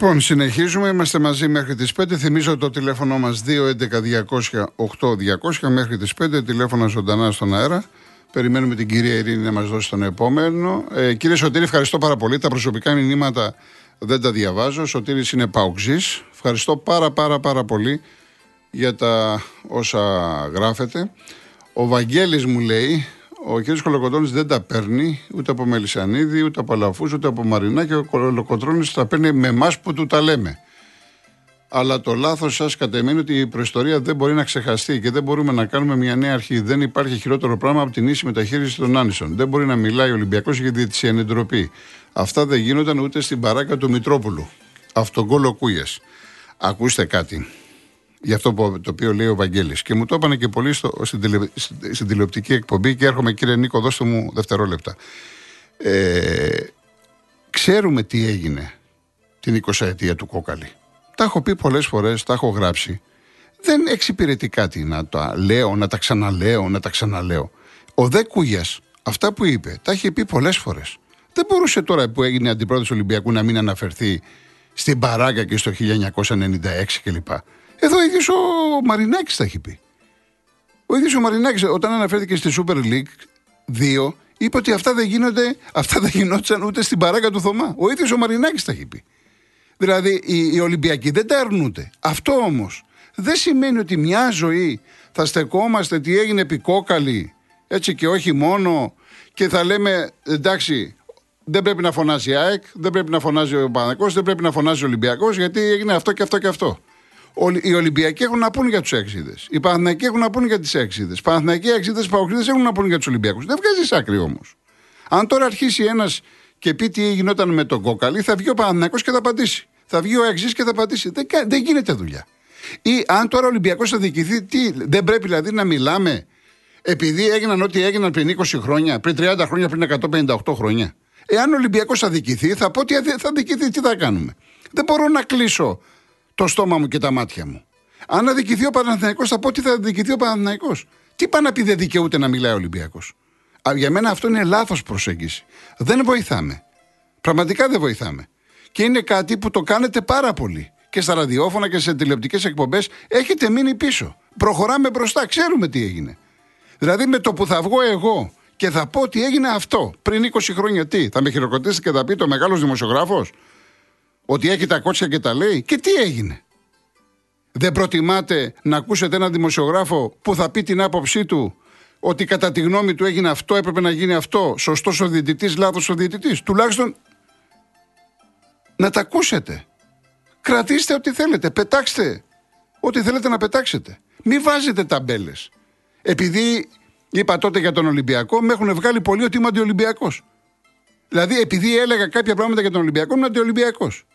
Λοιπόν, συνεχίζουμε. Είμαστε μαζί μέχρι τις 5. Θυμίζω το τηλέφωνο μας 211-200-8200 μέχρι τις 5. Τηλέφωνα ζωντανά στον αέρα. Περιμένουμε την κυρία Ειρήνη να μας δώσει τον επόμενο. Ε, κύριε Σωτήρη, ευχαριστώ πάρα πολύ. Τα προσωπικά μηνύματα δεν τα διαβάζω. Σωτήρης είναι παουξή. Ευχαριστώ πάρα πάρα πάρα πολύ για τα όσα γράφετε. Ο Βαγγέλης μου λέει, ο κ. Κολοκοτρώνης δεν τα παίρνει ούτε από Μελισανίδη, ούτε από Αλαφούς, ούτε από Μαρινά και ο Κολοκοτρώνης τα παίρνει με εμάς που του τα λέμε. Αλλά το λάθος σας κατεμείνει ότι η προϊστορία δεν μπορεί να ξεχαστεί και δεν μπορούμε να κάνουμε μια νέα αρχή. Δεν υπάρχει χειρότερο πράγμα από την ίση μεταχείριση των Άνισων. Δεν μπορεί να μιλάει ο Ολυμπιακός για τη διαιτησία ντροπή. Αυτά δεν γίνονταν ούτε στην παράκα του Μητρόπουλου. Αυτογκόλο Κούιε. Ακούστε κάτι για αυτό που, το οποίο λέει ο Βαγγέλης. Και μου το έπανε και πολύ στο, στην, τηλε, στην τηλεοπτική εκπομπή και έρχομαι κύριε Νίκο, δώστε μου δευτερόλεπτα. Ε, ξέρουμε τι έγινε την 20 ετία του Κόκαλη. Τα έχω πει πολλές φορές, τα έχω γράψει. Δεν εξυπηρετεί κάτι να τα λέω, να τα ξαναλέω, να τα ξαναλέω. Ο Δε Κούγιας, αυτά που είπε, τα έχει πει πολλές φορές. Δεν μπορούσε τώρα που έγινε αντιπρόεδρος Ολυμπιακού να μην αναφερθεί στην Παράγκα και στο 1996 κλπ. Εδώ ο ίδιος ο Μαρινάκης τα έχει πει. Ο ίδιος ο Μαρινάκης, όταν αναφέρθηκε στη Super League 2, είπε ότι αυτά δεν γίνονται, αυτά δεν γινόταν ούτε στην παράγκα του Θωμά. Ο ίδιος ο Μαρινάκης τα έχει πει. Δηλαδή οι, οι Ολυμπιακοί δεν τα αρνούνται. Αυτό όμως δεν σημαίνει ότι μια ζωή θα στεκόμαστε τι έγινε επικόκαλη έτσι και όχι μόνο και θα λέμε εντάξει δεν πρέπει να φωνάζει η ΑΕΚ, δεν πρέπει να φωνάζει ο Παναγικός, δεν πρέπει να φωνάζει ο Ολυμπιακός γιατί έγινε αυτό και αυτό και αυτό. Οι Ολυμπιακοί έχουν να πούν για τους έξιδες. Οι Παναθηναϊκοί έχουν να πούν για τις έξιδες. Οι Παναθηναϊκοί έξιδες, οι Παοκρίδε έχουν να πούν για τους Ολυμπιακούς. Δεν βγάζεις άκρη όμως. Αν τώρα αρχίσει ένας και πει τι γινόταν με τον κόκαλη, θα βγει ο Παναθηναϊκός και θα απαντήσει. Θα βγει ο Εξή και θα απαντήσει. Δεν, δεν γίνεται δουλειά. Ή αν τώρα ο Ολυμπιακός θα διοικηθεί, τι, δεν πρέπει δηλαδή να μιλάμε επειδή έγιναν ό,τι έγιναν πριν 20 χρόνια, πριν 30 χρόνια, πριν 158 χρόνια. Εάν ο Ολυμπιακός θα διοικηθεί, θα πω ότι θα διοικηθεί, τι θα κάνουμε. Δεν μπορώ να κλείσω το στόμα μου και τα μάτια μου. Αν αδικηθεί ο Παναθυναϊκό, θα πω τι θα αδικηθεί ο Παναθυναϊκό. Τι πάει να πει δεν δικαιούται να μιλάει ο Ολυμπιακός. Για μένα αυτό είναι λάθος προσέγγιση. Δεν βοηθάμε. Πραγματικά δεν βοηθάμε. Και είναι κάτι που το κάνετε πάρα πολύ. Και στα ραδιόφωνα και σε τηλεοπτικές εκπομπές έχετε μείνει πίσω. Προχωράμε μπροστά, ξέρουμε τι έγινε. Δηλαδή με το που θα βγω εγώ και θα πω ότι έγινε αυτό πριν 20 χρόνια τι, θα με χειροκροτήσει και θα πει το μεγάλος δημοσιογράφος; Ότι έχει τα κότσια και τα λέει. Και τι έγινε; Δεν προτιμάτε να ακούσετε έναν δημοσιογράφο που θα πει την άποψή του ότι κατά τη γνώμη του έγινε αυτό, έπρεπε να γίνει αυτό. Σωστός ο διαιτητής, λάθος ο διαιτητής. Τουλάχιστον να τα ακούσετε. Κρατήστε ό,τι θέλετε. Πετάξτε ό,τι θέλετε να πετάξετε. Μην βάζετε ταμπέλες. Επειδή είπα τότε για τον Ολυμπιακό, με έχουν βγάλει πολύ ότι είμαι αντιολυμπιακός. Δηλαδή, επειδή έλεγα κάποια πράγματα για τον Ολυμπιακό, είμαι αντιολυμπιακός.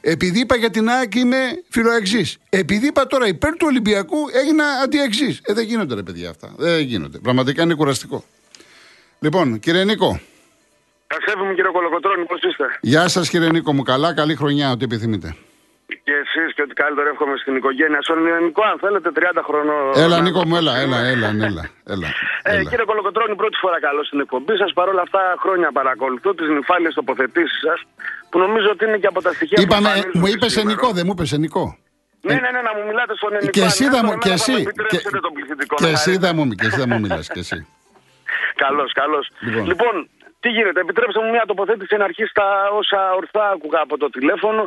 Επειδή είπα για την ΑΕΚ είμαι φιλοεξής. Επειδή είπα τώρα υπέρ του Ολυμπιακού έγινα αντιεξής. Ε, δεν γίνονται ρε παιδιά αυτά. Δεν γίνονται. Πραγματικά είναι κουραστικό. Λοιπόν, κύριε Νίκο. Καλησπέρα κύριε Κολοκοτρόνη, πώς είστε; Γεια σας κύριε Νίκο μου. Καλά, καλή χρονιά, ό,τι επιθυμείτε. Και εσείς και ότι καλύτερο εύχομαι στην οικογένεια. Στον ελληνικό, αν θέλετε, 30 χρονών. Έλα, Νίκο μου, έλα, έλα, έλα, έλα. έλα, ε, κύριε Κολοκοτρόνη, πρώτη φορά καλώ στην εκπομπή σας. Παρ' όλα αυτά, χρόνια παρακολουθώ τις νυφάλιες τοποθετήσεις σας, που νομίζω ότι είναι και από τα στοιχεία Είπαμε, που Μου είπες ενικό, δεν μου είπες ενικό. Ναι, ναι, ναι, να μου μιλάτε στον ελληνικό. Και εσύ θα μου, και εσύ, και, και εσύ θα μου, και εσύ θα μου μιλάς, και εσύ. Καλώς, καλώς. Λοιπόν. λοιπόν, τι γίνεται, επιτρέψτε μου μια τοποθέτηση να αρχίσει τα όσα ορθά άκουγα από το τηλέφωνο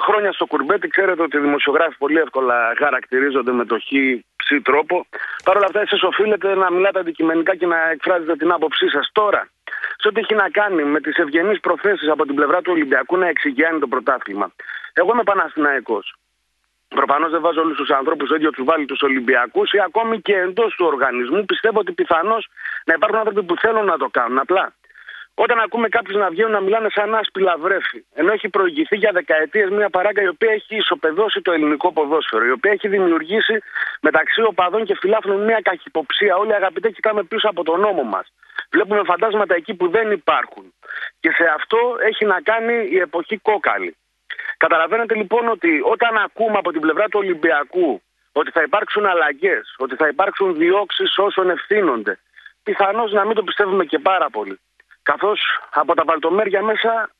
χρόνια στο κουρμπέτι, ξέρετε ότι οι δημοσιογράφοι πολύ εύκολα χαρακτηρίζονται με το χ ψ τρόπο. Παρ' όλα αυτά, εσείς οφείλετε να μιλάτε αντικειμενικά και να εκφράζετε την άποψή σας. Τώρα, σε ό,τι έχει να κάνει με τις ευγενείς προθέσεις από την πλευρά του Ολυμπιακού να εξηγιάνει το πρωτάθλημα. Εγώ είμαι Παναθηναϊκός. Προφανώς δεν βάζω όλους τους ανθρώπους το ίδιος τους βάλει τους Ολυμπιακούς ή ακόμη και εντός του οργανισμού. Πιστεύω ότι πιθανώς να υπάρχουν άνθρωποι που θέλουν να το κάνουν. Απλά όταν ακούμε κάποιους να βγαίνουν να μιλάνε σαν άσπηλα βρέφη, ενώ έχει προηγηθεί για δεκαετίες μια παράγκα η οποία έχει ισοπεδώσει το ελληνικό ποδόσφαιρο, η οποία έχει δημιουργήσει μεταξύ οπαδών και φιλάφρων μια καχυποψία. Όλοι αγαπητέ κοιτάμε πίσω από τον νόμο μας. Βλέπουμε φαντάσματα εκεί που δεν υπάρχουν. Και σε αυτό έχει να κάνει η εποχή κόκαλη. Καταλαβαίνετε λοιπόν ότι όταν ακούμε από την πλευρά του Ολυμπιακού ότι θα υπάρξουν αλλαγές, ότι θα υπάρξουν διώξεις όσων ευθύνονται, πιθανώς να μην το πιστεύουμε και πάρα πολύ. Καθώς από τα βαλτομέρια μέσα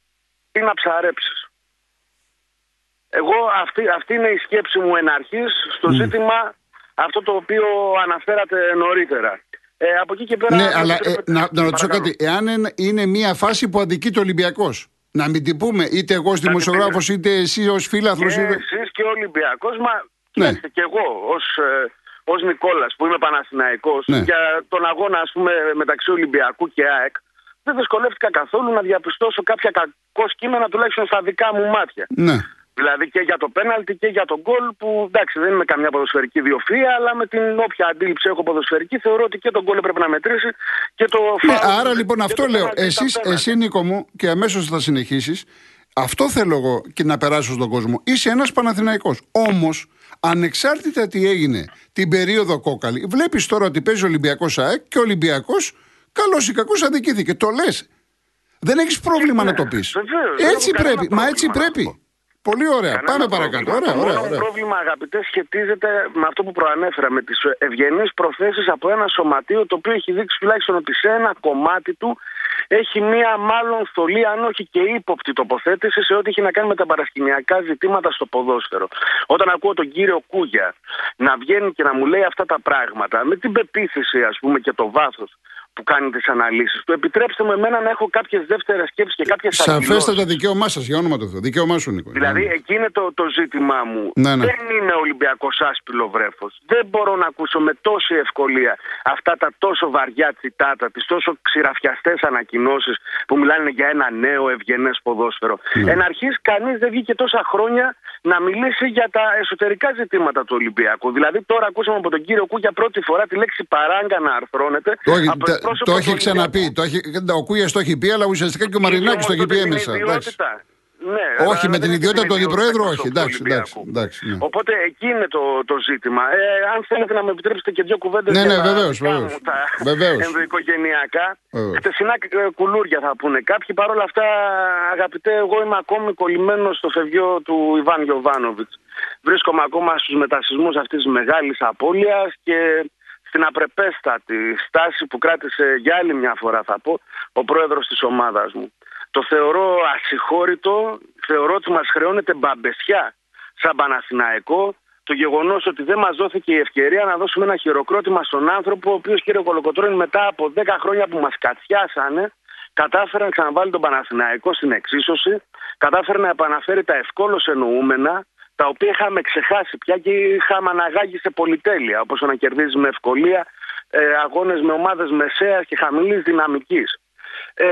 είναι να ψαρέψεις. Εγώ αυτή, αυτή είναι η σκέψη μου εν αρχής στο ζήτημα αυτό το οποίο αναφέρατε νωρίτερα. Ε, από εκεί και πέρα... Ναι, αλλά ε, να, να ρωτήσω κάτι. Εάν είναι μια φάση που αδικεί το Ολυμπιακός, να μην την πούμε είτε εγώ ως δημοσιογράφος είτε εσύ ως φίλαθλος. Και είτε... εσείς και ο Ολυμπιακός, μα ναι. και εγώ ως, ε, ως Νικόλας που είμαι Παναθηναϊκός ναι. για τον αγώνα ας πούμε μεταξύ Ολυμπιακού και ΑΕΚ δεν δυσκολεύτηκα καθόλου να διαπιστώσω κάποια κακό κείμενα τουλάχιστον στα δικά μου μάτια. Ναι. Δηλαδή και για το πέναλτι και για τον γκολ που εντάξει δεν είμαι καμιά ποδοσφαιρική διοφία αλλά με την όποια αντίληψη έχω ποδοσφαιρική θεωρώ ότι και τον γκολ έπρεπε να μετρήσει και το ναι, Άρα λοιπόν αυτό λέω. Εσείς, εσύ Νίκο μου και αμέσως θα συνεχίσεις αυτό θέλω εγώ και να περάσω στον κόσμο. Είσαι ένας Παναθηναϊκός. Όμως ανεξάρτητα τι έγινε την περίοδο κόκαλη βλέπεις τώρα ότι παίζει ο Ολυμπιακός ΑΕΚ και ο Ολυμπιακός καλός ή κακός αδικήθηκε. Το λες. Δεν έχεις πρόβλημα να το πεις. Έτσι πρέπει. Μα έτσι πρέπει. Πολύ ωραία. Κανένα Πάμε παρακάτω. Ωραία, ωραία, ωραία. Το πρόβλημα, αγαπητές, σχετίζεται με αυτό που προανέφερα, με τις ευγενείς προθέσεις από ένα σωματείο το οποίο έχει δείξει τουλάχιστον ότι σε ένα κομμάτι του έχει μία μάλλον θολή, αν όχι και ύποπτη τοποθέτηση σε ό,τι έχει να κάνει με τα παρασκηνιακά ζητήματα στο ποδόσφαιρο. Όταν ακούω τον κύριο Κούγια να βγαίνει και να μου λέει αυτά τα πράγματα, με την πεποίθηση, ας πούμε, και το βάθος που κάνει τις αναλύσεις του. Επιτρέψτε μου εμένα να έχω κάποιες δεύτερες σκέψεις και κάποιες αντιλώσει. Σαφέστατα δικαίωμά σας, για όνομα του Θεού. Δικαίωμά σου, Νίκο. Δηλαδή, ναι. εκεί είναι το, το ζήτημά μου. Ναι, ναι. Δεν είναι Ολυμπιακός άσπυλο βρέφος. Δεν μπορώ να ακούσω με τόση ευκολία αυτά τα τόσο βαριά τσιτάτα, τις τόσο ξηραφιαστές ανακοινώσεις που μιλάνε για ένα νέο ευγενές ποδόσφαιρο. Ναι. Εν αρχής, κανείς δεν βγήκε τόσα χρόνια να μιλήσει για τα εσωτερικά ζητήματα του Ολυμπιακού. Δηλαδή, τώρα ακούσαμε από τον κύριο Κού για πρώτη φορά τη λέξη παράγκα να αρθρώνεται. Το, το έχει ξαναπεί. Το έχει, ο Κούγια το έχει πει, αλλά ουσιαστικά και ο Μαρινάκης το έχει πει έμεσα. Ναι, όχι, με την ιδιότητα του αντιπροέδρου, όχι. Εντάξει, εντάξει, εντάξει, ναι. Οπότε εκεί είναι το, το ζήτημα. Ε, αν θέλετε να με επιτρέψετε και δύο κουβέντες ναι, ναι, βεβαίως, βεβαίως. τα ενδοοικογενειακά. Χτεσινά ε, κουλούρια θα πούνε κάποιοι. Παρ' όλα αυτά, αγαπητέ, εγώ είμαι ακόμη κολλημένος στο φευγείο του Ιβάν Γιοβάνοβιτ. Βρίσκομαι ακόμα στους μετασυσμούς αυτής της μεγάλης απώλειας και στην απρεπέστατη στάση που κράτησε για άλλη μια φορά θα πω ο πρόεδρος της ομάδας μου. Το θεωρώ ασυγχώρητο, θεωρώ ότι μας χρεώνεται μπαμπεσιά σαν Παναθηναϊκό το γεγονός ότι δεν μας δόθηκε η ευκαιρία να δώσουμε ένα χειροκρότημα στον άνθρωπο, ο οποίος κύριε Κολοκοτρόνη μετά από 10 χρόνια που μας κατσιάσανε, κατάφερε να ξαναβάλει τον Παναθηναϊκό στην εξίσωση, κατάφερε να επαναφέρει τα ευκόλως εννοούμενα, τα οποία είχαμε ξεχάσει πια και είχαμε αναγάγει σε πολυτέλεια, όπως να κερδίζει με ευκολία ε, αγώνες με ομάδες μεσαίας και χαμηλής δυναμικής. Ε,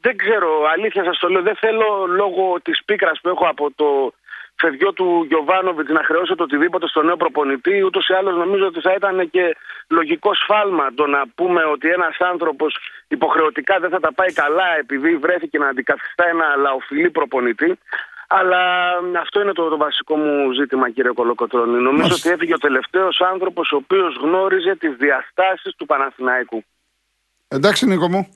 δεν ξέρω, αλήθεια σας το λέω, δεν θέλω λόγω της πίκρας που έχω από το φευγιό του Γιωβάνοβιτς να χρεώσω το οτιδήποτε στο νέο προπονητή. Ούτως ή άλλως νομίζω ότι θα ήταν και λογικό σφάλμα το να πούμε ότι ένας άνθρωπος υποχρεωτικά δεν θα τα πάει καλά επειδή βρέθηκε να αντικαθιστά ένα λαοφιλή προπονητή. Αλλά αυτό είναι το, το βασικό μου ζήτημα, κύριε Κολοκοτρώνη. Νομίζω ότι έφυγε ο τελευταίος άνθρωπος ο οποίος γνώριζε τις διαστάσεις του Παναθηναϊκού. Εντάξει, Νίκο μου.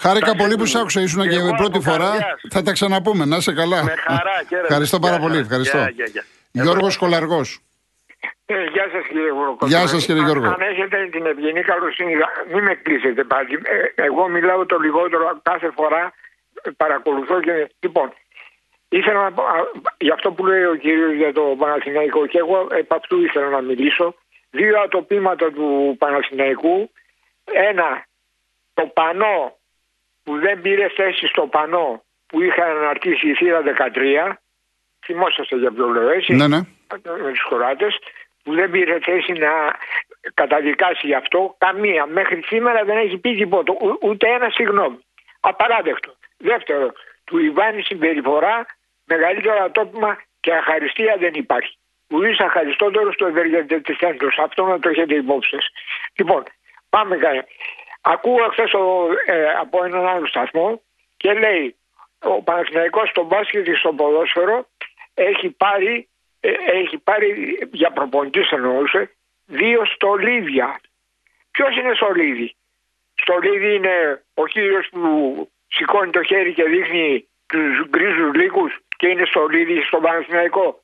Χάρηκα πολύ που σ' άκουσα. Ήσουν και, η πρώτη φορά. Θα τα ξαναπούμε. Να είσαι καλά. Με χαρά, Ευχαριστώ πάρα πολύ. Ευχαριστώ. Γιώργος Κολαργός. Ε, γεια σας κύριε Βουροκόπη. Γεια σας κύριε Γιώργο. Αν έχετε την ευγενή καλοσύνη, μην με κλείσετε πάλι. Ε, εγώ μιλάω το λιγότερο κάθε φορά. Παρακολουθώ και. Λοιπόν, Ήθελα να πω, για αυτό που λέει ο κύριος για το Παναθηναϊκό και εγώ επ' αυτού ήθελα να μιλήσω. Δύο ατοπήματα του Παναθηναϊκού. Ένα, το πανό που δεν πήρε θέση στο πανό που είχαν αναρτήσει η θύρα 13. Θυμόσαστε για ποιο λέω έτσι. Ναι, ναι. Με τους χωράτες που δεν πήρε θέση να καταδικάσει γι' αυτό καμία. Μέχρι σήμερα δεν έχει πει τίποτα. Ούτε ένα συγγνώμη. Απαράδεκτο. Δεύτερο, του Ιβάνη συμπεριφορά μεγαλύτερο ατόπιμα και αχαριστία δεν υπάρχει. Ουδή αχαριστότερο στο ευεργετικό Αυτό να το έχετε υπόψη Λοιπόν, πάμε καλά. Ακούω χθες ε, από έναν άλλο σταθμό και λέει ο Παναθηναϊκός στο μπάσκετ και στο ποδόσφαιρο έχει πάρει, ε, έχει πάρει για προπονητής εννοούσε δύο στολίδια. Ποιος είναι στολίδι; Στολίδι είναι ο κύριος που σηκώνει το χέρι και δείχνει τους γκρίζους λύκους και είναι στο Λίδι στο Παναθηναϊκό.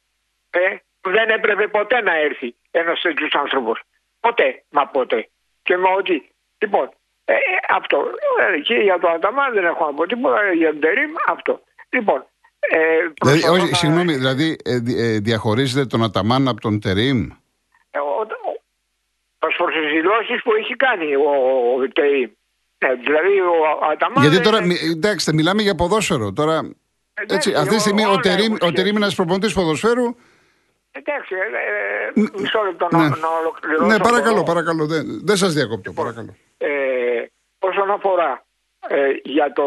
Ε, δεν έπρεπε ποτέ να έρθει ένας τέτοιος άνθρωπος. Ποτέ, μα ποτέ. Και με ότι. Λοιπόν, ε, ε αυτό. Ε, και για το Αταμά δεν έχω να πω τίποτα, για τον Τερήμ αυτό. Λοιπόν, Ε, Δηλαδή, προσπαθώ όχι, να- συγγνώμη, δηλαδή ε, δι- ε, διαχωρίζετε τον Αταμάν από τον Τερίμ. Ε, ο- ο- ως προς τις δηλώσεις που έχει κάνει ο, ο ΤΕΙ. Ε, δηλαδή ο Αταμάν... Γιατί τώρα, είναι- μι- εντάξει, μιλάμε για ποδόσφαιρο. Τώρα, Εντάξει, έτσι, αυτή τη ο- στιγμή ο όλα Τερίμ, έχουν ο σχέση. Τερίμ είναι ένας προπονητής ποδοσφαίρου. Εντάξει, ε, ε, μισό λεπτό να, Ναι, να ολοκληρώσω. ναι παρακαλώ, μπορώ. παρακαλώ. Δεν, δεν σας διακόπτω, παρακαλώ. Ε, όσον αφορά ε, για το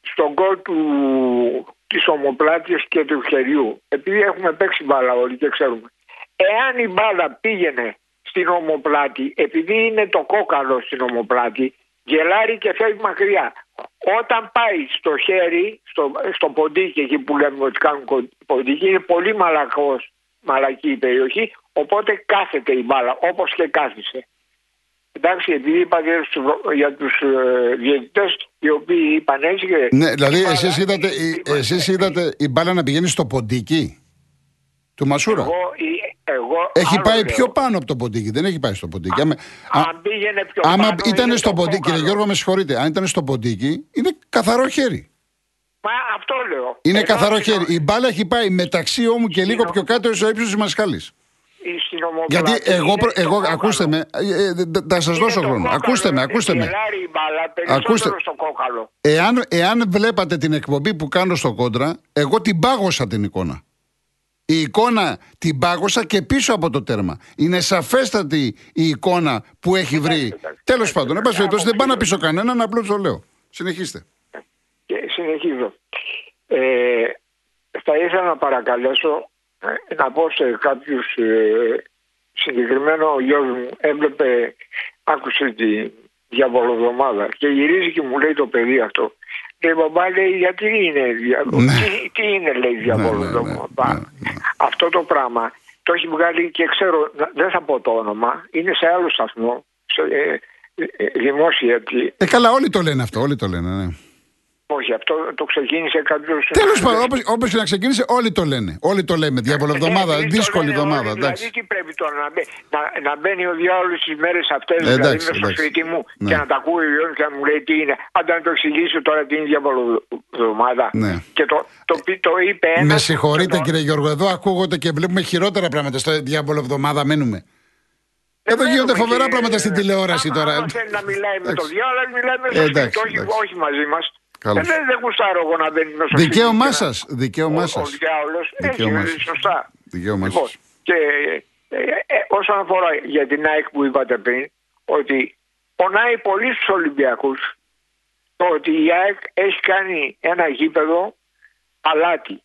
στον γκολ του της ομοπλάτειας και του χεριού επειδή έχουμε παίξει μπάλα όλοι και ξέρουμε εάν η μπάλα πήγαινε στην ομοπλάτη επειδή είναι το κόκαλο στην ομοπλάτη γελάρει και φεύγει μακριά όταν πάει στο χέρι στο, στο ποντίκι εκεί που λέμε ότι κάνουν κο- ποντίκι είναι πολύ μαλακός μαλακή η περιοχή οπότε κάθεται η μπάλα όπως και κάθισε Εντάξει, επειδή είπατε στους- για τους ε, διαιτητές οι οποίοι είπαν έτσι. Και Ναι, δηλαδή, η μπάλα- εσείς είδατε, η- εσείς είδατε η μπάλα να πηγαίνει στο ποντίκι του Μασούρα. Εγώ, η- εγώ Έχει άλλο πάει λέω. πιο πάνω από το ποντίκι, δεν έχει πάει στο ποντίκι. Άμα, α- Αν πήγαινε πιο άμα πάνω, ήταν είναι στο το ποντίκι, κύριε κόκαλο. Γιώργο, με συγχωρείτε, αν ήταν στο ποντίκι, είναι καθαρό χέρι. Μα αυτό λέω. Είναι Ενώ καθαρό στην- χέρι. Η μπάλα έχει πάει μεταξύ όμου και λίγο Στην- πιο κάτω στο ύψος της Μασχάλης. στην ομοπλάτη Γιατί εγώ, είναι προ- το εγώ κόκαλο. ακούστε με, ε, ε, δε- θα σας Είναι δώσω το χρόνο. κόκαλο, Ακούστε με, ε, ακούστε με. γελάρει η μπάλα περισσότερο Ακούστε. στο κόκαλο. Εάν, εάν βλέπατε την εκπομπή που κάνω στο κόντρα, εγώ την πάγωσα την εικόνα. Η εικόνα την πάγωσα και πίσω από το τέρμα. Είναι σαφέστατη η εικόνα που έχει βρει. εντάξει. Τέλος πάντων, εν πάση περιπτώσει, δεν πάω να Αποψήλω. πείσω κανέναν, απλώς το λέω. Συνεχίστε. Και συνεχίζω. Ε, θα ήθελα να παρακαλέσω ε, να πω σε κάποιους ε, συγκεκριμένο ο γιος μου έβλεπε, άκουσε τη διαβολοδομάδα και γυρίζει και μου λέει το παιδί αυτό. Λέει μπαμπά λέει γιατί είναι, δια... Ναι. τι, τι είναι λέει διαβολοδομάδα. ναι, ναι, ναι. Αυτό το πράγμα το έχει βγάλει και ξέρω, να- δεν θα πω το όνομα, είναι σε άλλο σταθμό, σε, ε, ε, ε, δημόσια. τι- Ε, καλά, όλοι το λένε αυτό, όλοι το λένε. Ναι. Όχι, αυτό το ξεκίνησε κάποιο. Τέλος πάντων, όπω και να ξεκίνησε, όλοι το λένε. Όλοι το λέμε. Διαβολοβδομάδα, Ε, δύσκολη το λένε εβδομάδα. όλοι, Εντάξει. Δηλαδή, τι πρέπει τώρα να, μπε, να, να μπαίνει ο διάολος τι μέρες αυτές, Ε, δηλαδή εντάξει, μέσα στο εντάξει. σπίτι μου Ναι. και να τα ακούει ο Ιωάννης και να μου λέει τι είναι. Αν να το εξηγήσω τώρα τι είναι διαβολοβδομάδα. Ναι. Και το, το, πει- το είπε ένας. Με συγχωρείτε κύριε Γιώργο, εδώ ακούγονται και βλέπουμε χειρότερα πράγματα. Στο διαβολοβδομάδα μένουμε. Εδώ γίνονται φοβερά πράγματα στην τηλεόραση τώρα. Αν θέλει να μιλάει με Εντάξει. το διάολο, μιλάει με Ε, το εντάξει, σπίτι, όχι, εντάξει. όχι μαζί μας. Καλώς. δεν, δεν γουστάρω εγώ να μπαίνει μέσα στο σπίτι Δικαίωμά και να- σας. Δικαίωμά ο, σας. ο διάολος Δικαίωμά έχει σας. σωστά. Δικαίωμά Λοιπόν, σας. και ε, ε, όσον αφορά για την ΑΕΚ που είπατε πριν, ότι πονάει πολύ στους Ολυμπιακούς το ότι η ΑΕΚ έχει κάνει ένα γήπεδο παλάτι.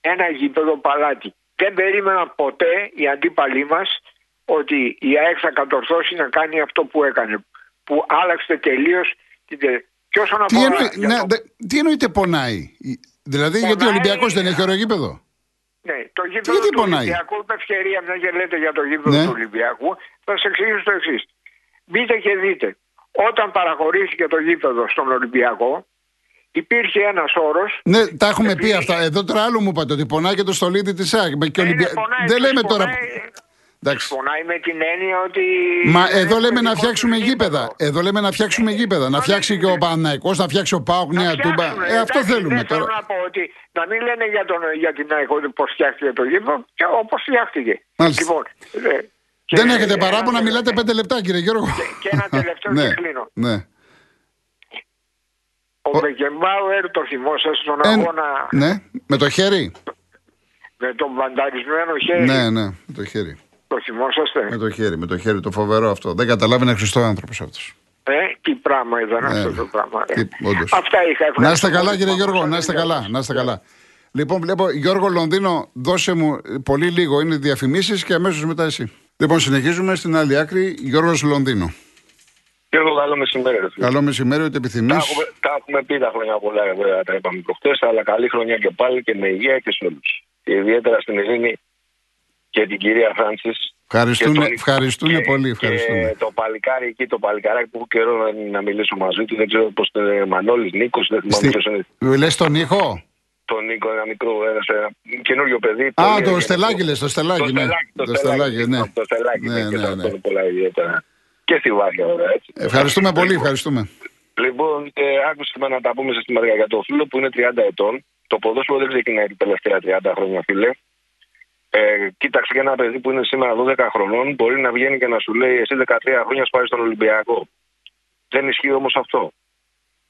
Ένα γήπεδο παλάτι. Δεν περίμεναν ποτέ οι αντίπαλοι μας ότι η ΑΕΚ θα κατορθώσει να κάνει αυτό που έκανε. Που άλλαξε τελείως την τε- Και όσον Τι, αφορά εννοεί- για ναι, το- δε- τι εννοείται πονάει; Δηλαδή, γιατί ο Πονάει- Ολυμπιακός δεν έχει ωραίο γήπεδο; Ναι, το γήπεδο γιατί του πονάει; Ολυμπιακού, με ευκαιρία, μια και λέτε για το γήπεδο Ναι. του Ολυμπιακού, θα σας εξηγήσω το εξής. Μπείτε και δείτε. Όταν παραχωρήθηκε το γήπεδο στον Ολυμπιακό, υπήρχε ένας όρος. Ναι, τα έχουμε πει Επειδή- αυτά. Εδώ τώρα άλλο μου είπατε ότι πονάει και το στολίδι της ΑΕΚ. Ναι, Και Ολυμπια... Δεν λέμε τώρα. Εντάξει. Πονάει με την έννοια ότι. Μα δεν εδώ έχουμε λέμε να δικό φτιάξουμε τους γήπεδα. γήπεδο. Εδώ λέμε να φτιάξουμε γήπεδα. Να Μα φτιάξει δεν και ο είναι. Παναναϊκό, να φτιάξει ο Πάοκ Να Νέα Τούμπα. φτιάξουν, Ε, αυτό εντάξει, θέλουμε δεν τώρα. Θέλω να πω ότι να μην λένε για, τον, για την ΑΕΚ πώς φτιάχτηκε το γήπεδο και όπως φτιάχτηκε. Μάλιστα. Λοιπόν, ε, και Δεν έχετε ένα παράπονα, τελευταίο- μιλάτε πέντε λεπτά, κύριε Γιώργο. και ένα τελευταίο ναι, και κλείνω. ναι. Ο Μπεκεμπάουερ το θυμόσαστε στον Ε, αγώνα ναι, με το χέρι. με τον βανταρισμένο χέρι. Ναι, ναι, με το χέρι. Το θυμόσαστε; Με το χέρι, με το χέρι, το φοβερό αυτό. Δεν καταλάβει ένα χριστό άνθρωπος αυτός. Ε, τι πράγμα ήταν αυτό ναι. το πράγμα. ε. Τι, όντως. Αυτά είχα. Να Ευχαριστώ είστε καλά, πολύ κύριε που Γιώργο, άκουσατε να είστε για καλά. μας. Να είστε καλά. Λοιπόν, βλέπω, Γιώργο Λονδίνο, δώσε μου πολύ λίγο. Είναι διαφημίσεις και αμέσως μετά εσύ. Λοιπόν, συνεχίζουμε στην άλλη άκρη. Γιώργος Λονδίνο. Και εγώ καλό μεσημέρι. ρε φίλε. Καλό μεσημέρι, ό,τι επιθυμείς. Τα έχουμε, τα έχουμε πει τα χρόνια πολλά, βέβαια, τα είπαμε προχτέ, αλλά καλή χρονιά και πάλι και με υγεία και σε όλους. Ιδιαίτερα στην Ειρήνη και την κυρία Φράνση. Ευχαριστούν, ευχαριστούν πολύ. Ευχαριστούν. Και το παλικάρι εκεί, το παλικάράκι που έχω καιρό να, να μιλήσω μαζί του, δεν ξέρω πώς το είναι, Μανώλης, Νίκος, δεν θυμάμαι Στη... ποιος είναι. Λες τον ήχο; Τον Νίκο, ένα μικρό, ένα, ένα καινούριο παιδί. Α, πολύ το ευγενικό. Στελάκι λες, το Στελάκι, Το ναι. Στελάκι, το Το Στελάκι, Στελάκι, ναι. Το Στελάκι, Ναι, ναι, και ναι, σε ναι. αυτό είναι πολλά ιδιαίτερα. Και στη Βάρια, βέβαια, έτσι. Ευχαριστούμε πολύ, ευχαριστούμε. Λοιπόν, ε, άκουσα να τα πούμε συστηματικά για το φίλο που είναι 30 ετών. Το ποδόσφαιρο δεν ξεκινάει την τελευταία 30 χρόνια, φίλε. Ε, κοίταξε και ένα παιδί που είναι σήμερα 12 χρονών, μπορεί να βγαίνει και να σου λέει: Εσύ 13 χρόνια σπάει στον Ολυμπιακό. Δεν ισχύει όμως αυτό.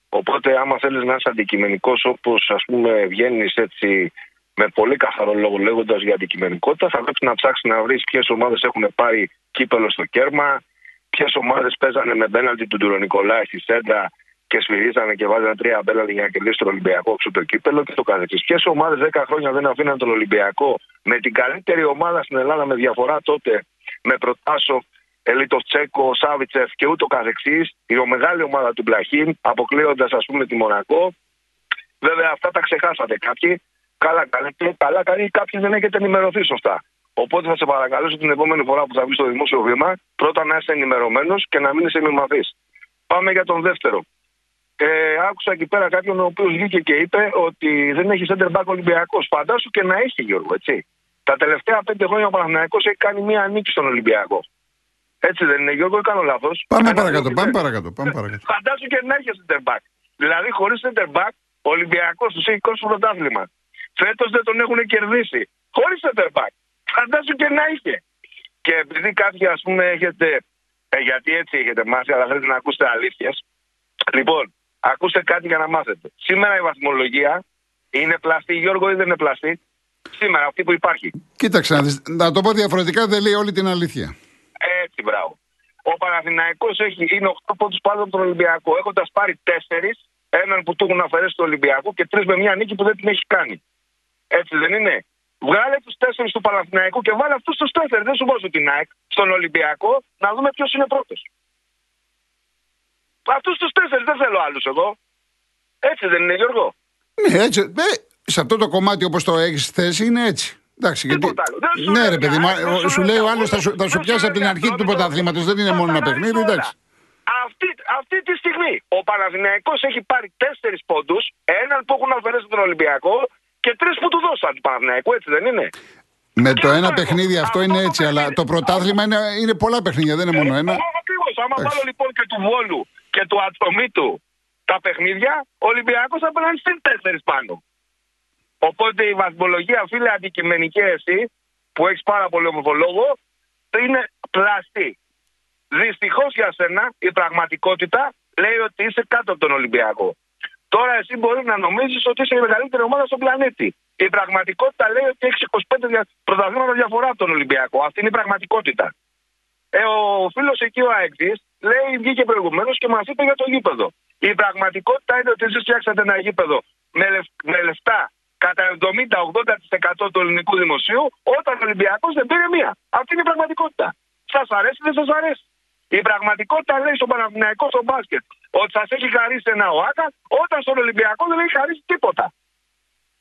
Οπότε, άμα θέλεις να είσαι αντικειμενικός, όπως ας πούμε βγαίνεις έτσι με πολύ καθαρό λόγο λέγοντας για αντικειμενικότητα, θα πρέπει να ψάξεις να βρεις ποιες ομάδες έχουν πάρει κύπελο στο κέρμα, ποιες ομάδες παίζανε με μπέναλτι του Ντουρονικολάη στη Σέντα και σφυρίζανε και βάζανε τρία μπέλα για να κερδίσει τον Ολυμπιακό έξω το κύπελο και το καθεξής. Ποιες ομάδες 10 χρόνια δεν αφήναν τον Ολυμπιακό με την καλύτερη ομάδα στην Ελλάδα με διαφορά τότε με Προτάσο, Ελίτο Τσέκο, Σάβιτσεφ και ούτω καθεξής. Η μεγάλη ομάδα του Μπλαχίν, αποκλείοντας ας πούμε τη Μονακό. Βέβαια αυτά τα ξεχάσατε κάποιοι. Καλά, καλά, καλά, καλά, κάποιοι δεν έχετε ενημερωθεί σωστά. Οπότε θα σε παρακαλέσω την επόμενη φορά που θα βγεις στο δημόσιο βήμα, πρώτα να είσαι ενημερωμένος και να μην είσαι μημαθή. Πάμε για τον δεύτερο. Ε, άκουσα εκεί πέρα κάποιον ο οποίος βγήκε και είπε ότι δεν έχει center back Ολυμπιακός. Φαντάσου και να έχει Γιώργο, έτσι. Τα τελευταία πέντε χρόνια ο Παναθυναϊκό έχει κάνει μία νίκη στον Ολυμπιακό. Έτσι δεν είναι, Γιώργο, ή κάνω λάθος; Πάμε παρακάτω, πάμε παρακάτω, πάμε παρακάτω. Φαντάσου και να έχει center back. Δηλαδή, χωρίς center back, ο Ολυμπιακός τους έχει κόστο πρωτάθλημα. Φέτος δεν τον έχουν κερδίσει. Χωρίς center back. Φαντάσου και να είχε. Και επειδή κάποιοι, ας πούμε, έχετε. Ε, γιατί έτσι έχετε μάθει, αλλά θέλετε να ακούσετε αλήθειες. Λοιπόν, Ακούστε κάτι για να μάθετε. Σήμερα η βαθμολογία είναι πλαστή, Γιώργο, ή δεν είναι πλαστή. Σήμερα, αυτή που υπάρχει. Κοίταξε, να, δεις, να το πω διαφορετικά, δεν λέει όλη την αλήθεια. Έτσι, μπράβο. Ο Παναθηναϊκός έχει, είναι 8 πόντους πάνω από τον Ολυμπιακό, έχοντας πάρει 4, έναν που του έχουν αφαιρέσει το Ολυμπιακό και 3 με μια νίκη που δεν την έχει κάνει. Έτσι δεν είναι. Βγάλε τους 4 του Παναθηναϊκού και βάλε αυτούς τους 4. Δεν σου βάζω την ΑΕΚ στον Ολυμπιακό να δούμε ποιος είναι πρώτος. Αυτούς τους τέσσερις δεν θέλω άλλους εδώ. Έτσι δεν είναι, Γιώργο. Ναι, έτσι. Ε, σε αυτό το κομμάτι όπως το έχεις θέσει είναι έτσι. Εντάξει, γιατί... Ναι, ρε παιδί, σου, σου λέει ο άλλος θα σου, θα σου πιάσει από την αρχή του πρωταθλήματος. Δεν είναι μόνο ένα παιχνίδι, εντάξει. Αυτή, αυτή τη στιγμή ο Παναθηναϊκός έχει πάρει τέσσερις πόντους, έναν που έχουν αφαιρέσει τον Ολυμπιακό και τρεις που του δώσαν του Παναθηναϊκού, έτσι δεν είναι; Με το ένα παιχνίδι αυτό είναι έτσι, αλλά το πρωτάθλημα είναι, είναι πολλά παιχνίδια, δεν είναι μόνο ένα. Ακριβώς. Άμα βάλω λοιπόν και του Βόλου και του ατομίτου τα παιχνίδια, ο Ολυμπιακός θα περνάει συν τέσσερις πάνω. Οπότε η βαθμολογία, φίλε, αντικειμενική εσύ, που έχεις πάρα πολύ ομοφολόγο, είναι πλαστή. Δυστυχώς για σένα η πραγματικότητα λέει ότι είσαι κάτω από τον Ολυμπιακό. Τώρα εσύ μπορεί να νομίζεις ότι είσαι η μεγαλύτερη ομάδα στον πλανήτη. Η πραγματικότητα λέει ότι έχεις 25 πρωταθλήματα διαφορά από τον Ολυμπιακό. Αυτή είναι η πραγματικότητα. Ε, ο φίλος εκεί ο Αεξή λέει, βγήκε προηγουμένως και μας είπε για το γήπεδο. Η πραγματικότητα είναι ότι εσείς φτιάξατε ένα γήπεδο με, με λεφτά κατά 70-80% του ελληνικού δημοσίου, όταν ο Ολυμπιακός δεν πήρε μία. Αυτή είναι η πραγματικότητα. Σας αρέσει, δεν σας αρέσει; Η πραγματικότητα λέει στον Παναθηναϊκό στο μπάσκετ ότι σας έχει χαρίσει ένα ΟΑΚΑ, όταν στον Ολυμπιακό δεν έχει χαρίσει τίποτα.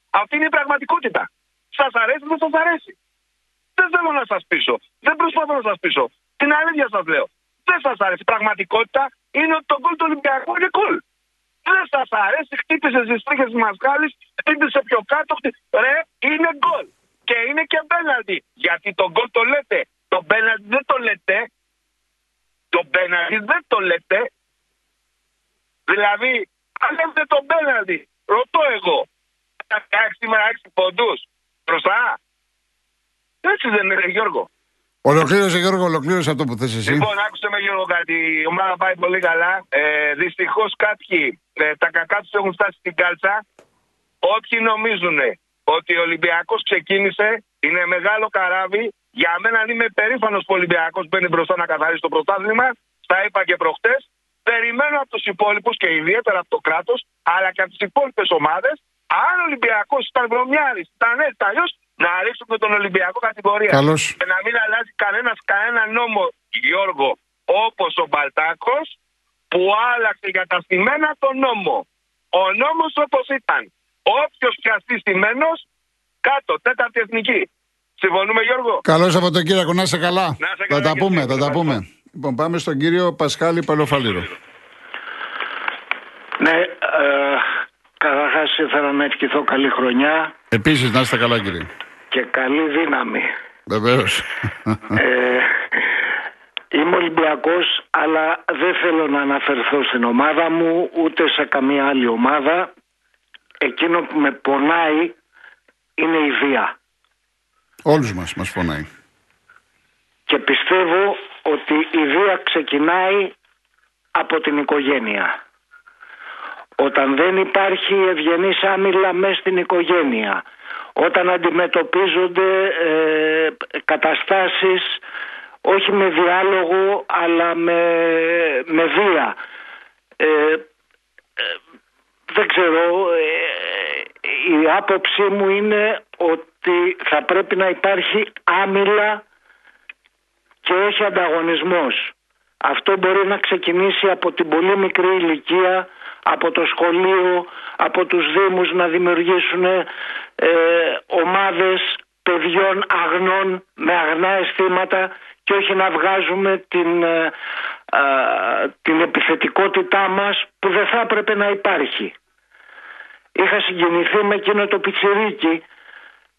Αυτή είναι η πραγματικότητα. Σας αρέσει, δεν σας αρέσει; Δεν θέλω να σας πείσω. Δεν προσπαθώ να σας πείσω. Την αλήθεια σας λέω δεν σας αρέσει. Η πραγματικότητα είναι ότι το γκολ του Ολυμπιακού είναι γκολ. Δεν σας αρέσει, χτύπησες τις τρίχες της Μασχάλης, χτύπησε πιο κάτω. Ρε, είναι γκολ. Και είναι και μπέναλτι. Γιατί το γκολ το λέτε. Το μπέναλτι δεν το λέτε. Το μπέναλτι δεν το λέτε. Δηλαδή, αν λέτε το μπέναλτι, ρωτώ εγώ, θα φτιάξει σήμερα 6 ποντού μπροστά. Έτσι δεν είναι, Γιώργο. Ολοκλήρωσε Γιώργο, ολοκλήρωσε αυτό που θες εσύ. Λοιπόν, άκουσε με Γιώργο κάτι. Η ομάδα πάει πολύ καλά. Ε, Δυστυχώς κάποιοι ε, τα κακά τους έχουν φτάσει στην κάλτσα. Όποιοι νομίζουν ότι ο Ολυμπιακός ξεκίνησε, είναι μεγάλο καράβι. Για μένα είμαι περήφανος που ο Ολυμπιακός μπαίνει μπροστά να καθαρίσει το πρωτάθλημα. Τα είπα και προχτές. Περιμένω από τους υπόλοιπους και ιδιαίτερα από το κράτος, αλλά και από τις υπόλοιπες ομάδες, αν ο Ολυμπιακός ήταν βρωμιάρης, ήταν έτσι, αλλιώς να ρίξουμε τον Ολυμπιακό κατηγορία. Καλώς. Και να μην αλλάζει κανένας κανένα νόμο, Γιώργο, όπως ο Μπαλτάκος, που άλλαξε για τα στημένα τον νόμο. Ο νόμος όπως ήταν. Όποιος πιαστεί στημένο, κάτω, τέταρτη εθνική. Συμφωνούμε, Γιώργο; Καλό Σαββατοκύριακο, να είσαι καλά. Να καλά θα τα πούμε, θα τα πούμε. Λοιπόν, πάμε στον κύριο Πασχάλη Παλαιοφαλήρο. Ναι, ε, καταρχάς ήθελα να ευχηθώ καλή χρονιά. Επίσης, να είστε καλά, κύριε και καλή δύναμη. Βεβαίως. Ε, Είμαι Ολυμπιακός, αλλά δεν θέλω να αναφερθώ στην ομάδα μου, ούτε σε καμία άλλη ομάδα. Εκείνο που με πονάει είναι η βία. Όλους μας μας πονάει. Και πιστεύω ότι η βία ξεκινάει από την οικογένεια. Όταν δεν υπάρχει ευγενής άμυλα μέσα στην οικογένεια, όταν αντιμετωπίζονται ε, καταστάσεις όχι με διάλογο αλλά με, με βία. Ε, ε, δεν ξέρω, η άποψή μου είναι ότι θα πρέπει να υπάρχει άμυλα και όχι ανταγωνισμός. Αυτό μπορεί να ξεκινήσει από την πολύ μικρή ηλικία, από το σχολείο, από τους δήμους να δημιουργήσουν ε, ομάδες παιδιών αγνών με αγνά αισθήματα και όχι να βγάζουμε την, ε, την επιθετικότητά μας που δεν θα έπρεπε να υπάρχει. Είχα συγκινηθεί με εκείνο το πιτσιρίκι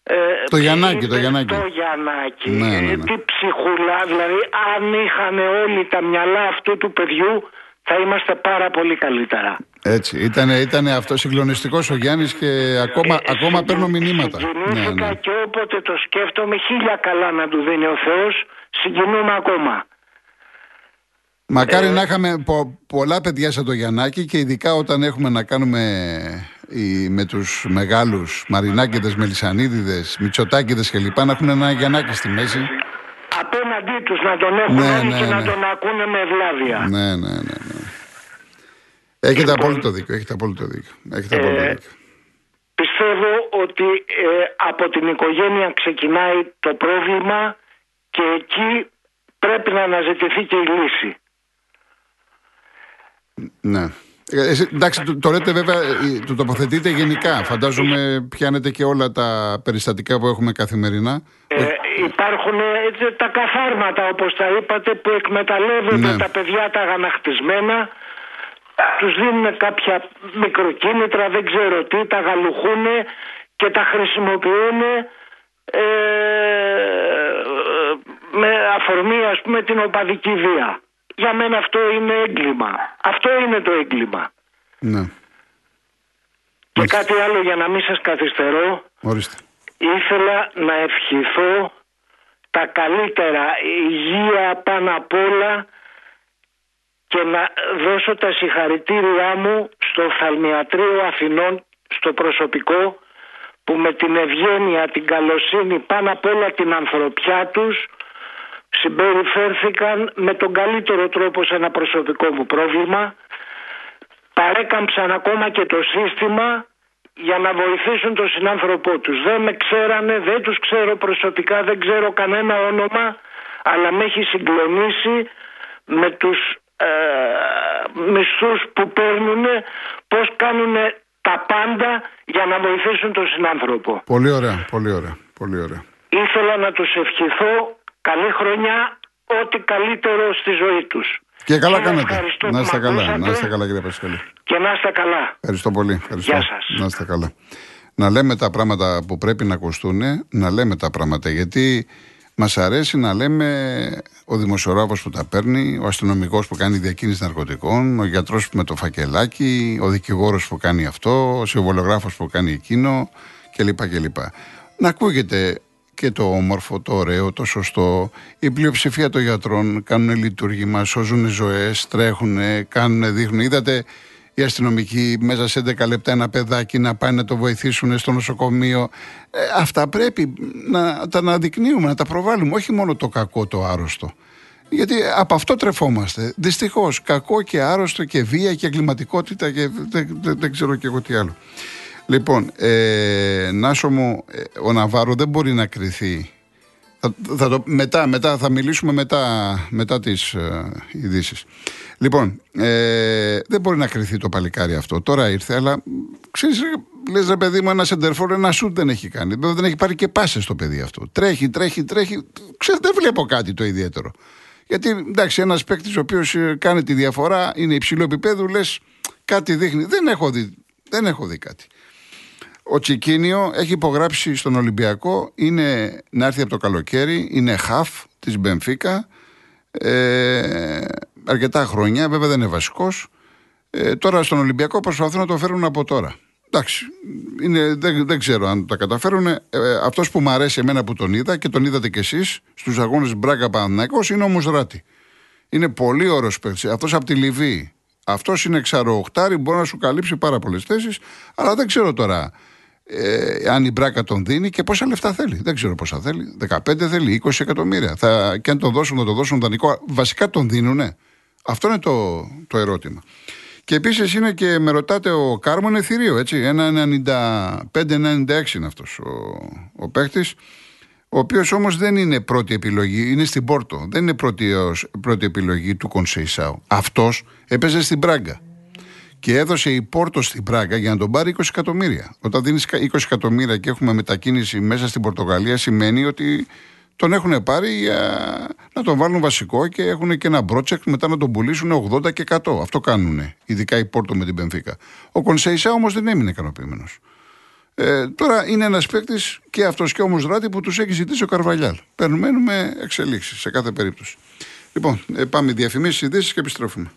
ε, το Γιαννάκι, το Γιαννάκι. Το Γιαννάκι. Ναι, ναι, ναι. Τι ψυχούλα, δηλαδή αν είχαν όλοι τα μυαλά αυτού του παιδιού θα είμαστε πάρα πολύ καλύτερα. Έτσι, ήταν, ήταν αυτός συγκλονιστικός ο Γιάννης και ακόμα, ε, ακόμα παίρνω μηνύματα. Ναι, ναι. και όποτε το σκέφτομαι, χίλια καλά να του δίνει ο Θεός, συγκινούμε ακόμα. Μακάρι ε, να είχαμε πο, πολλά παιδιά σαν το Γιαννάκη και ειδικά όταν έχουμε να κάνουμε οι, με τους μεγάλους Μαρινάκηδες, Μελισανίδηδες, Μητσοτάκηδες κλπ. να έχουν ένα Γιαννάκη στη μέση. Απέναντί τους να τον έχουν ναι, ναι, και να ναι. τον ακούνε με ευλάβεια. Ναι, ναι, ναι. ναι. Έχετε λοιπόν, απόλυτο δίκιο. Έχετε απόλυτο δίκιο. Έχετε απόλυτο ε, δίκιο. Πιστεύω ότι ε, από την οικογένεια ξεκινάει το πρόβλημα και εκεί πρέπει να αναζητηθεί και η λύση. Ναι. Ε, εντάξει, το, το λέτε βέβαια, ε, το τοποθετείτε γενικά. Φαντάζομαι πιάνετε και όλα τα περιστατικά που έχουμε καθημερινά. Ε, υπάρχουν ε, τα καθάρματα, όπως τα είπατε, που εκμεταλλεύονται ναι. τα παιδιά τα αγανακτισμένα. Τους δίνουν κάποια μικροκίνητρα, δεν ξέρω τι, τα γαλουχούν και τα χρησιμοποιούν ε, με αφορμή ας πούμε την οπαδική βία. Για μένα αυτό είναι έγκλημα. Αυτό είναι το έγκλημα. Ναι. Και κάτι άλλο για να μην σας καθυστερώ. Ορίστε. Ήθελα να ευχηθώ τα καλύτερα υγεία πάνω απ' όλα και να δώσω τα συγχαρητήριά μου στο Φθαλμιατρίο Αθηνών, στο προσωπικό που με την ευγένεια, την καλοσύνη, πάνω απ' όλα την ανθρωπιά τους συμπεριφέρθηκαν με τον καλύτερο τρόπο σε ένα προσωπικό μου πρόβλημα. Παρέκαμψαν ακόμα και το σύστημα για να βοηθήσουν τον συνάνθρωπό τους. Δεν με ξέρανε, δεν τους ξέρω προσωπικά, δεν ξέρω κανένα όνομα αλλά με έχει συγκλονίσει με τους ε, μισθούς που παίρνουν πώς κάνουν τα πάντα για να βοηθήσουν τον συνάνθρωπο. Πολύ ωραία, πολύ ωραία, πολύ ωραία. Ήθελα να τους ευχηθώ καλή χρονιά, ό,τι καλύτερο στη ζωή τους. Και καλά και κάνετε. Να είστε καλά, να είστε καλά κύριε Πασχαλή. Και να είστε καλά. Ευχαριστώ πολύ. Ευχαριστώ. Γεια σας. Να είστε καλά. Να λέμε τα πράγματα που πρέπει να ακουστούν, να λέμε τα πράγματα γιατί Μας αρέσει να λέμε ο δημοσιογράφος που τα παίρνει, ο αστυνομικός που κάνει διακίνηση ναρκωτικών, ο γιατρός με το φακελάκι, ο δικηγόρος που κάνει αυτό, ο συμβολογράφος που κάνει εκείνο κλπ. κλπ. Να ακούγεται και το όμορφο, το ωραίο, το σωστό. Η πλειοψηφία των γιατρών κάνουν λειτουργήμα, σώζουν ζωές, τρέχουν, κάνουν, δείχνουν. Είδατε οι αστυνομικοί μέσα σε 10 λεπτά ένα παιδάκι να πάει να το βοηθήσουν στο νοσοκομείο. Ε, αυτά πρέπει να τα αναδεικνύουμε, να τα προβάλλουμε, όχι μόνο το κακό, το άρρωστο. Γιατί από αυτό τρεφόμαστε. Δυστυχώς, κακό και άρρωστο και βία και εγκληματικότητα και δεν, δεν, ξέρω και εγώ τι άλλο. Λοιπόν, ε, Νάσο μου, ε, ο Ναβάρο δεν μπορεί να κρυθεί. Θα, θα το, μετά, μετά, θα μιλήσουμε μετά, μετά τις ε, ειδήσεις. Λοιπόν, ε, δεν μπορεί να κρυθεί το παλικάρι αυτό. Τώρα ήρθε, αλλά ξέρεις, λες ρε παιδί μου, ένα σεντερφόρ, ένα σουτ δεν έχει κάνει. Δεν έχει πάρει και πάσες στο παιδί αυτό. Τρέχει, τρέχει, τρέχει. Ξέρεις, δεν βλέπω κάτι το ιδιαίτερο. Γιατί εντάξει, ένας παίκτης ο οποίος ε, κάνει τη διαφορά, είναι υψηλό επίπεδο, λες κάτι δείχνει. Δεν έχω δει, δεν έχω δει κάτι. Ο Τσικίνιο έχει υπογράψει στον Ολυμπιακό, είναι να έρθει από το καλοκαίρι, είναι χαφ της Μπενφίκα, Ε, αρκετά χρόνια, βέβαια δεν είναι βασικός. Ε, τώρα στον Ολυμπιακό προσπαθούν να το φέρουν από τώρα. Εντάξει, είναι, δεν, δεν ξέρω αν τα καταφέρουν. Ε, Αυτός που μου αρέσει εμένα που τον είδα και τον είδατε κι εσείς στους αγώνες Μπράγκα Παναναϊκό είναι ο Μουσράτη. Είναι πολύ ωραίος παίκτης. Αυτός από τη Λιβύη. Αυτός είναι εξαροχτάρι, μπορεί να σου καλύψει πάρα πολλές θέσεις, αλλά δεν ξέρω τώρα ε, αν η Μπράκα τον δίνει και πόσα λεφτά θέλει. Δεν ξέρω πόσα θέλει. 15 θέλει, 20 εκατομμύρια. Θα, και αν τον δώσουν, να τον δώσουν δανεικό. Βασικά τον δίνουνε. Αυτό είναι το, το ερώτημα. Και επίσης είναι και με ρωτάτε, ο Κάρμο είναι θηρίο, έτσι. Ένα 95-96 είναι αυτός ο, ο παίχτης. Ο οποίος όμως δεν είναι πρώτη επιλογή, είναι στην Πόρτο. Δεν είναι πρώτη, πρώτη επιλογή του Κονσέισάου. Αυτός έπαιζε στην Πράγκα. Και έδωσε η Πόρτο στην Πράγκα για να τον πάρει 20 εκατομμύρια. Όταν δίνεις 20 εκατομμύρια και έχουμε μετακίνηση μέσα στην Πορτογαλία, σημαίνει ότι τον έχουν πάρει για να τον βάλουν βασικό και έχουν και ένα project μετά να τον πουλήσουν 80 και 100. Αυτό κάνουν, ειδικά η Πόρτο με την Πενφύκα. Ο Κονσέισα όμως δεν έμεινε ικανοποιημένος. Ε, τώρα είναι ένας παίκτης και αυτός και όμω δράτη που τους έχει ζητήσει ο Καρβαλιάλ. Περιμένουμε εξελίξεις σε κάθε περίπτωση. Λοιπόν, ε, πάμε διαφημίσεις, ειδήσεις και επιστρέφουμε.